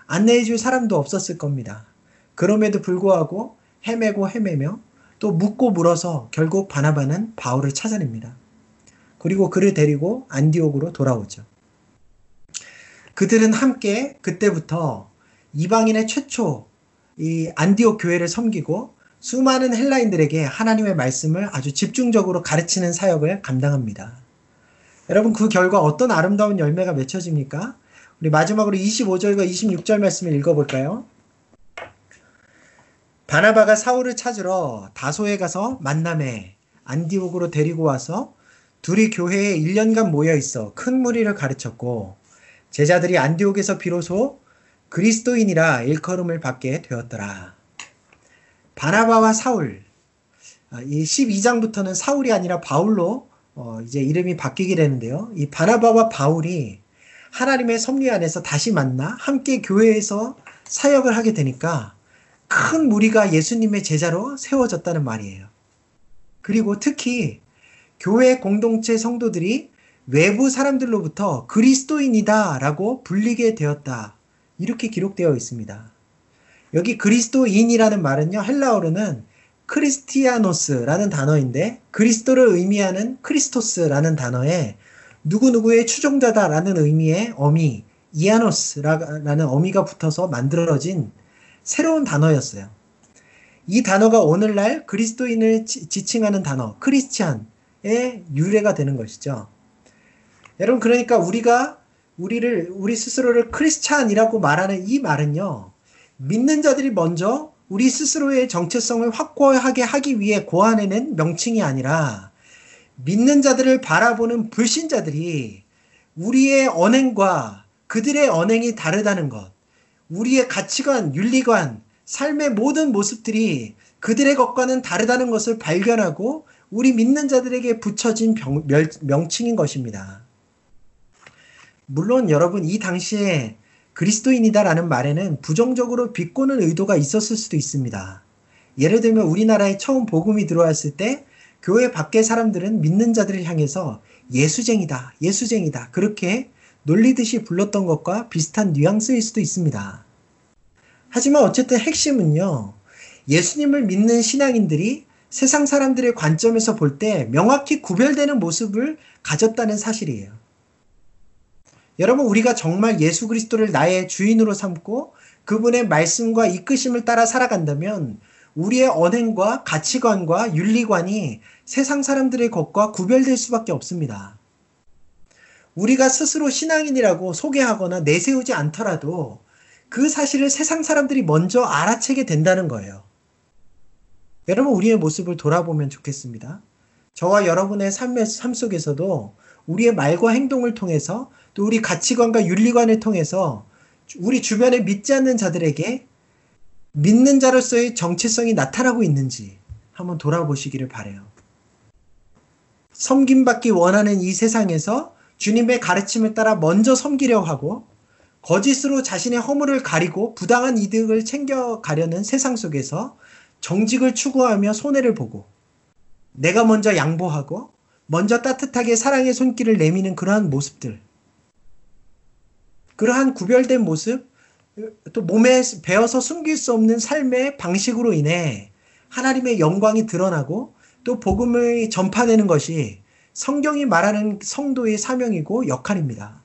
안내해줄 사람도 없었을 겁니다. 그럼에도 불구하고 헤매고 헤매며 또 묻고 물어서 결국 바나바는 바울을 찾아냅니다. 그리고 그를 데리고 안디옥으로 돌아오죠. 그들은 함께 그때부터 이방인의 최초 이 안디옥 교회를 섬기고 수많은 헬라인들에게 하나님의 말씀을 아주 집중적으로 가르치는 사역을 감당합니다. 여러분 그 결과 어떤 아름다운 열매가 맺혀집니까? 우리 마지막으로 25절과 26절 말씀을 읽어볼까요? 바나바가 사울을 찾으러 다소에 가서 만남에 안디옥으로 데리고 와서 둘이 교회에 1년간 모여 있어 큰 무리를 가르쳤고 제자들이 안디옥에서 비로소 그리스도인이라 일컬음을 받게 되었더라. 바나바와 사울. 아, 이 12장부터는 사울이 아니라 바울로 어 이제 이름이 바뀌게 되는데요. 이 바나바와 바울이 하나님의 섭리 안에서 다시 만나 함께 교회에서 사역을 하게 되니까 큰 무리가 예수님의 제자로 세워졌다는 말이에요. 그리고 특히 교회 공동체 성도들이 외부 사람들로부터 그리스도인이다 라고 불리게 되었다. 이렇게 기록되어 있습니다. 여기 그리스도인이라는 말은요, 헬라어로는 크리스티아노스라는 단어인데, 그리스도를 의미하는 크리스토스라는 단어에 누구누구의 추종자다라는 의미의 어미, 이아노스라는 어미가 붙어서 만들어진 새로운 단어였어요. 이 단어가 오늘날 그리스도인을 지칭하는 단어, 크리스찬의 유래가 되는 것이죠. 여러분, 그러니까 우리가 우리를, 우리 스스로를 크리스찬이라고 말하는 이 말은요, 믿는 자들이 먼저 우리 스스로의 정체성을 확고하게 하기 위해 고안해낸 명칭이 아니라 믿는 자들을 바라보는 불신자들이 우리의 언행과 그들의 언행이 다르다는 것, 우리의 가치관, 윤리관, 삶의 모든 모습들이 그들의 것과는 다르다는 것을 발견하고 우리 믿는 자들에게 붙여진 병, 명칭인 것입니다. 물론 여러분 이 당시에 그리스도인이다라는 말에는 부정적으로 비꼬는 의도가 있었을 수도 있습니다. 예를 들면 우리나라에 처음 복음이 들어왔을 때 교회 밖의 사람들은 믿는 자들을 향해서 예수쟁이다, 예수쟁이다 그렇게 놀리듯이 불렀던 것과 비슷한 뉘앙스일 수도 있습니다. 하지만 어쨌든 핵심은요. 예수님을 믿는 신앙인들이 세상 사람들의 관점에서 볼 때 명확히 구별되는 모습을 가졌다는 사실이에요. 여러분, 우리가 정말 예수 그리스도를 나의 주인으로 삼고 그분의 말씀과 이끄심을 따라 살아간다면 우리의 언행과 가치관과 윤리관이 세상 사람들의 것과 구별될 수밖에 없습니다. 우리가 스스로 신앙인이라고 소개하거나 내세우지 않더라도 그 사실을 세상 사람들이 먼저 알아채게 된다는 거예요. 여러분, 우리의 모습을 돌아보면 좋겠습니다. 저와 여러분의 삶의, 삶 속에서도 우리의 말과 행동을 통해서 또 우리 가치관과 윤리관을 통해서 우리 주변에 믿지 않는 자들에게 믿는 자로서의 정체성이 나타나고 있는지 한번 돌아보시기를 바래요. 섬김받기 원하는 이 세상에서 주님의 가르침을 따라 먼저 섬기려 하고 거짓으로 자신의 허물을 가리고 부당한 이득을 챙겨가려는 세상 속에서 정직을 추구하며 손해를 보고 내가 먼저 양보하고 먼저 따뜻하게 사랑의 손길을 내미는 그러한 모습들. 그러한 구별된 모습, 또 몸에 배어서 숨길 수 없는 삶의 방식으로 인해 하나님의 영광이 드러나고 또 복음을 전파되는 것이 성경이 말하는 성도의 사명이고 역할입니다.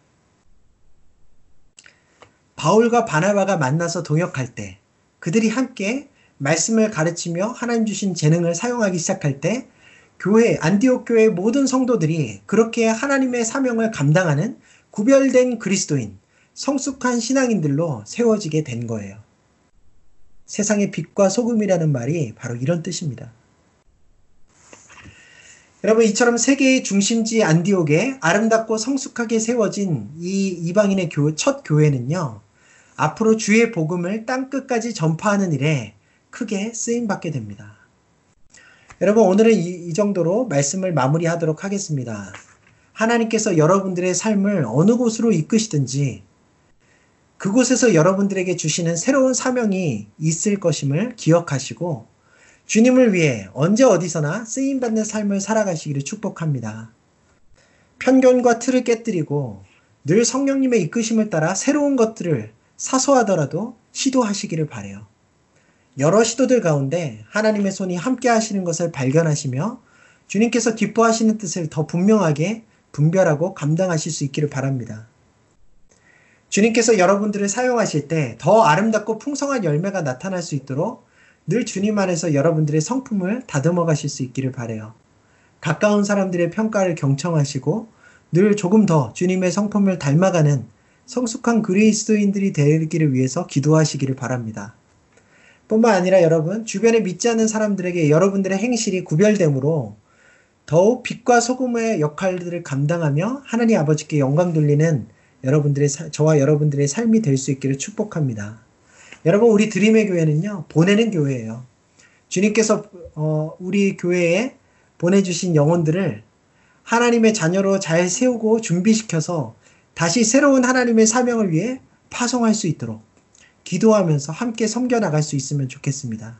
바울과 바나바가 만나서 동역할 때 그들이 함께 말씀을 가르치며 하나님 주신 재능을 사용하기 시작할 때 교회 안디옥 교회의 모든 성도들이 그렇게 하나님의 사명을 감당하는 구별된 그리스도인 성숙한 신앙인들로 세워지게 된 거예요. 세상의 빛과 소금이라는 말이 바로 이런 뜻입니다. 여러분 이처럼 세계의 중심지 안디옥에 아름답고 성숙하게 세워진 이 이방인의 교, 첫 교회는요. 앞으로 주의 복음을 땅 끝까지 전파하는 일에 크게 쓰임 받게 됩니다. 여러분 오늘은 이, 이 정도로 말씀을 마무리하도록 하겠습니다. 하나님께서 여러분들의 삶을 어느 곳으로 이끄시든지 그곳에서 여러분들에게 주시는 새로운 사명이 있을 것임을 기억하시고 주님을 위해 언제 어디서나 쓰임받는 삶을 살아가시기를 축복합니다. 편견과 틀을 깨뜨리고 늘 성령님의 이끄심을 따라 새로운 것들을 사소하더라도 시도하시기를 바래요. 여러 시도들 가운데 하나님의 손이 함께 하시는 것을 발견하시며 주님께서 기뻐하시는 뜻을 더 분명하게 분별하고 감당하실 수 있기를 바랍니다. 주님께서 여러분들을 사용하실 때 더 아름답고 풍성한 열매가 나타날 수 있도록 늘 주님 안에서 여러분들의 성품을 다듬어 가실 수 있기를 바래요. 가까운 사람들의 평가를 경청하시고 늘 조금 더 주님의 성품을 닮아가는 성숙한 그리스도인들이 되기를 위해서 기도하시기를 바랍니다. 뿐만 아니라 여러분 주변에 믿지 않는 사람들에게 여러분들의 행실이 구별되므로 더욱 빛과 소금의 역할들을 감당하며 하나님 아버지께 영광 돌리는 여러분들의 저와 여러분들의 삶이 될 수 있기를 축복합니다. 여러분 우리 드림의 교회는요 보내는 교회예요. 주님께서 어, 우리 교회에 보내주신 영혼들을 하나님의 자녀로 잘 세우고 준비시켜서 다시 새로운 하나님의 사명을 위해 파송할 수 있도록 기도하면서 함께 섬겨 나갈 수 있으면 좋겠습니다.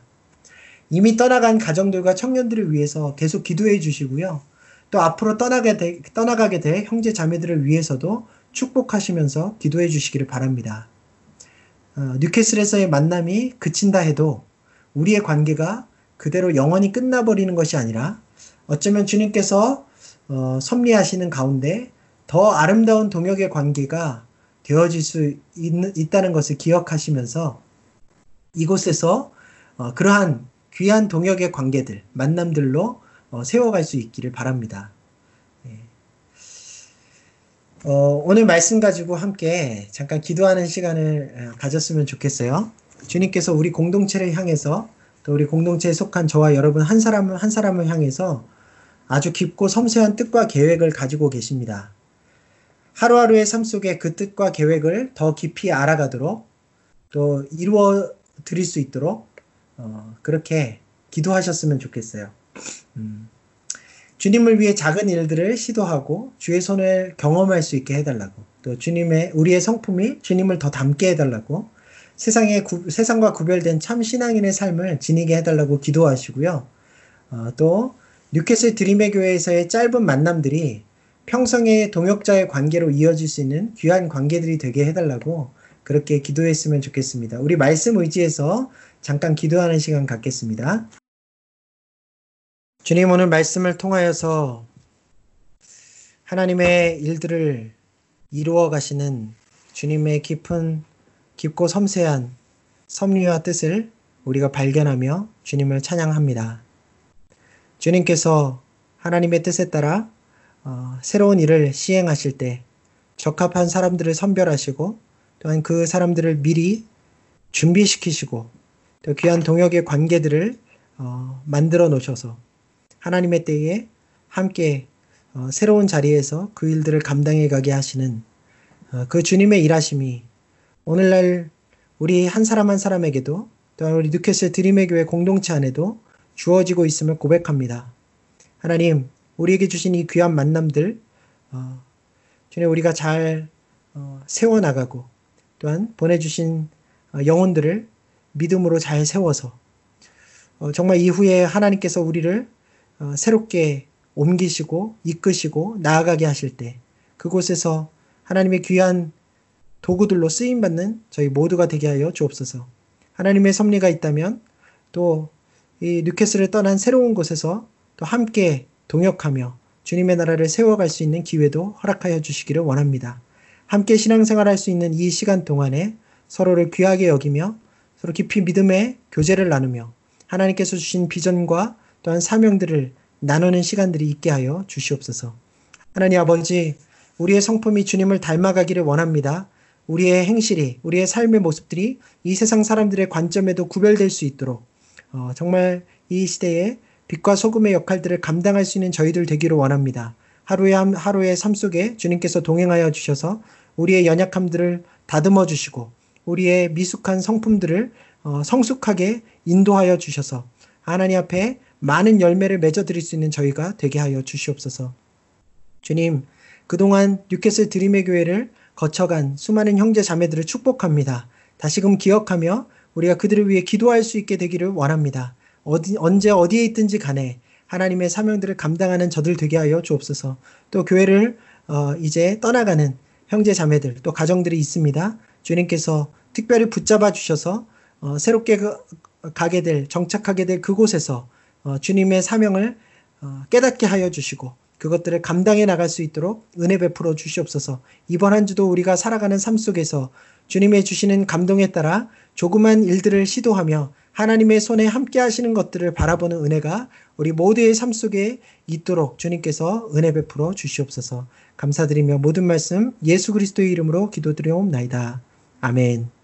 이미 떠나간 가정들과 청년들을 위해서 계속 기도해 주시고요. 또 앞으로 떠나게 되, 떠나가게 될 형제 자매들을 위해서도 축복하시면서 기도해 주시기를 바랍니다. 어, 뉴캐슬에서의 만남이 그친다 해도 우리의 관계가 그대로 영원히 끝나버리는 것이 아니라 어쩌면 주님께서 어, 섭리하시는 가운데 더 아름다운 동역의 관계가 되어질 수 있, 다는 것을 기억하시면서 이곳에서 어, 그러한 귀한 동역의 관계들, 만남들로 어, 세워갈 수 있기를 바랍니다. 네. 어, 오늘 말씀 가지고 함께 잠깐 기도하는 시간을 어, 가졌으면 좋겠어요. 주님께서 우리 공동체를 향해서 또 우리 공동체에 속한 저와 여러분 한 사람을 한 사람을 향해서 아주 깊고 섬세한 뜻과 계획을 가지고 계십니다. 하루하루의 삶 속에 그 뜻과 계획을 더 깊이 알아가도록 또 이루어 드릴 수 있도록 어, 그렇게 기도하셨으면 좋겠어요. 음, 주님을 위해 작은 일들을 시도하고 주의 손을 경험할 수 있게 해달라고 또 주님의 우리의 성품이 주님을 더 닮게 해달라고 세상에 구, 세상과 구별된 참 신앙인의 삶을 지니게 해달라고 기도하시고요. 어, 또 뉴캐슬 드림의 교회에서의 짧은 만남들이 평성의 동역자의 관계로 이어질 수 있는 귀한 관계들이 되게 해달라고 그렇게 기도했으면 좋겠습니다. 우리 말씀 의지해서 잠깐 기도하는 시간 갖겠습니다. 주님 오늘 말씀을 통하여서 하나님의 일들을 이루어 가시는 주님의 깊은 깊고 섬세한 섭리와 뜻을 우리가 발견하며 주님을 찬양합니다. 주님께서 하나님의 뜻에 따라 어, 새로운 일을 시행하실 때 적합한 사람들을 선별하시고 또한 그 사람들을 미리 준비시키시고 또 귀한 동역의 관계들을 어, 만들어 놓으셔서 하나님의 때에 함께 어, 새로운 자리에서 그 일들을 감당해 가게 하시는 어, 그 주님의 일하심이 오늘날 우리 한 사람 한 사람에게도 또한 우리 뉴캐슬 드림의 교회 공동체 안에도 주어지고 있음을 고백합니다. 하나님, 우리에게 주신 이 귀한 만남들, 어, 주님 우리가 잘 어, 세워나가고 또한 보내주신 어, 영혼들을 믿음으로 잘 세워서 어, 정말 이후에 하나님께서 우리를 어, 새롭게 옮기시고 이끄시고 나아가게 하실 때 그곳에서 하나님의 귀한 도구들로 쓰임 받는 저희 모두가 되게 하여 주옵소서. 하나님의 섭리가 있다면 또 이 뉴캐슬을 떠난 새로운 곳에서 또 함께 동역하며 주님의 나라를 세워갈 수 있는 기회도 허락하여 주시기를 원합니다. 함께 신앙생활 할 수 있는 이 시간 동안에 서로를 귀하게 여기며 서로 깊이 믿음의 교제를 나누며 하나님께서 주신 비전과 또한 사명들을 나누는 시간들이 있게 하여 주시옵소서. 하나님 아버지, 우리의 성품이 주님을 닮아가기를 원합니다. 우리의 행실이, 우리의 삶의 모습들이 이 세상 사람들의 관점에도 구별될 수 있도록 어, 정말 이 시대에 빛과 소금의 역할들을 감당할 수 있는 저희들 되기를 원합니다. 하루의 하루의 삶 속에 주님께서 동행하여 주셔서 우리의 연약함들을 다듬어 주시고 우리의 미숙한 성품들을 어, 성숙하게 인도하여 주셔서 하나님 앞에 많은 열매를 맺어 드릴 수 있는 저희가 되게 하여 주시옵소서. 주님, 그동안 뉴캐슬 드림의 교회를 거쳐간 수많은 형제 자매들을 축복합니다. 다시금 기억하며 우리가 그들을 위해 기도할 수 있게 되기를 원합니다. 어디, 언제 어디에 있든지 간에 하나님의 사명들을 감당하는 저들 되게 하여 주옵소서. 또 교회를 어, 이제 떠나가는 형제 자매들 또 가정들이 있습니다. 주님께서 특별히 붙잡아 주셔서 어, 새롭게 그, 가게 될 정착하게 될 그곳에서 어, 주님의 사명을 어, 깨닫게 하여 주시고 그것들을 감당해 나갈 수 있도록 은혜 베풀어 주시옵소서. 이번 한 주도 우리가 살아가는 삶 속에서 주님의 주시는 감동에 따라 조그만 일들을 시도하며 하나님의 손에 함께 하시는 것들을 바라보는 은혜가 우리 모두의 삶 속에 있도록 주님께서 은혜 베풀어 주시옵소서. 감사드리며 모든 말씀 예수 그리스도의 이름으로 기도드려옵나이다. 아멘.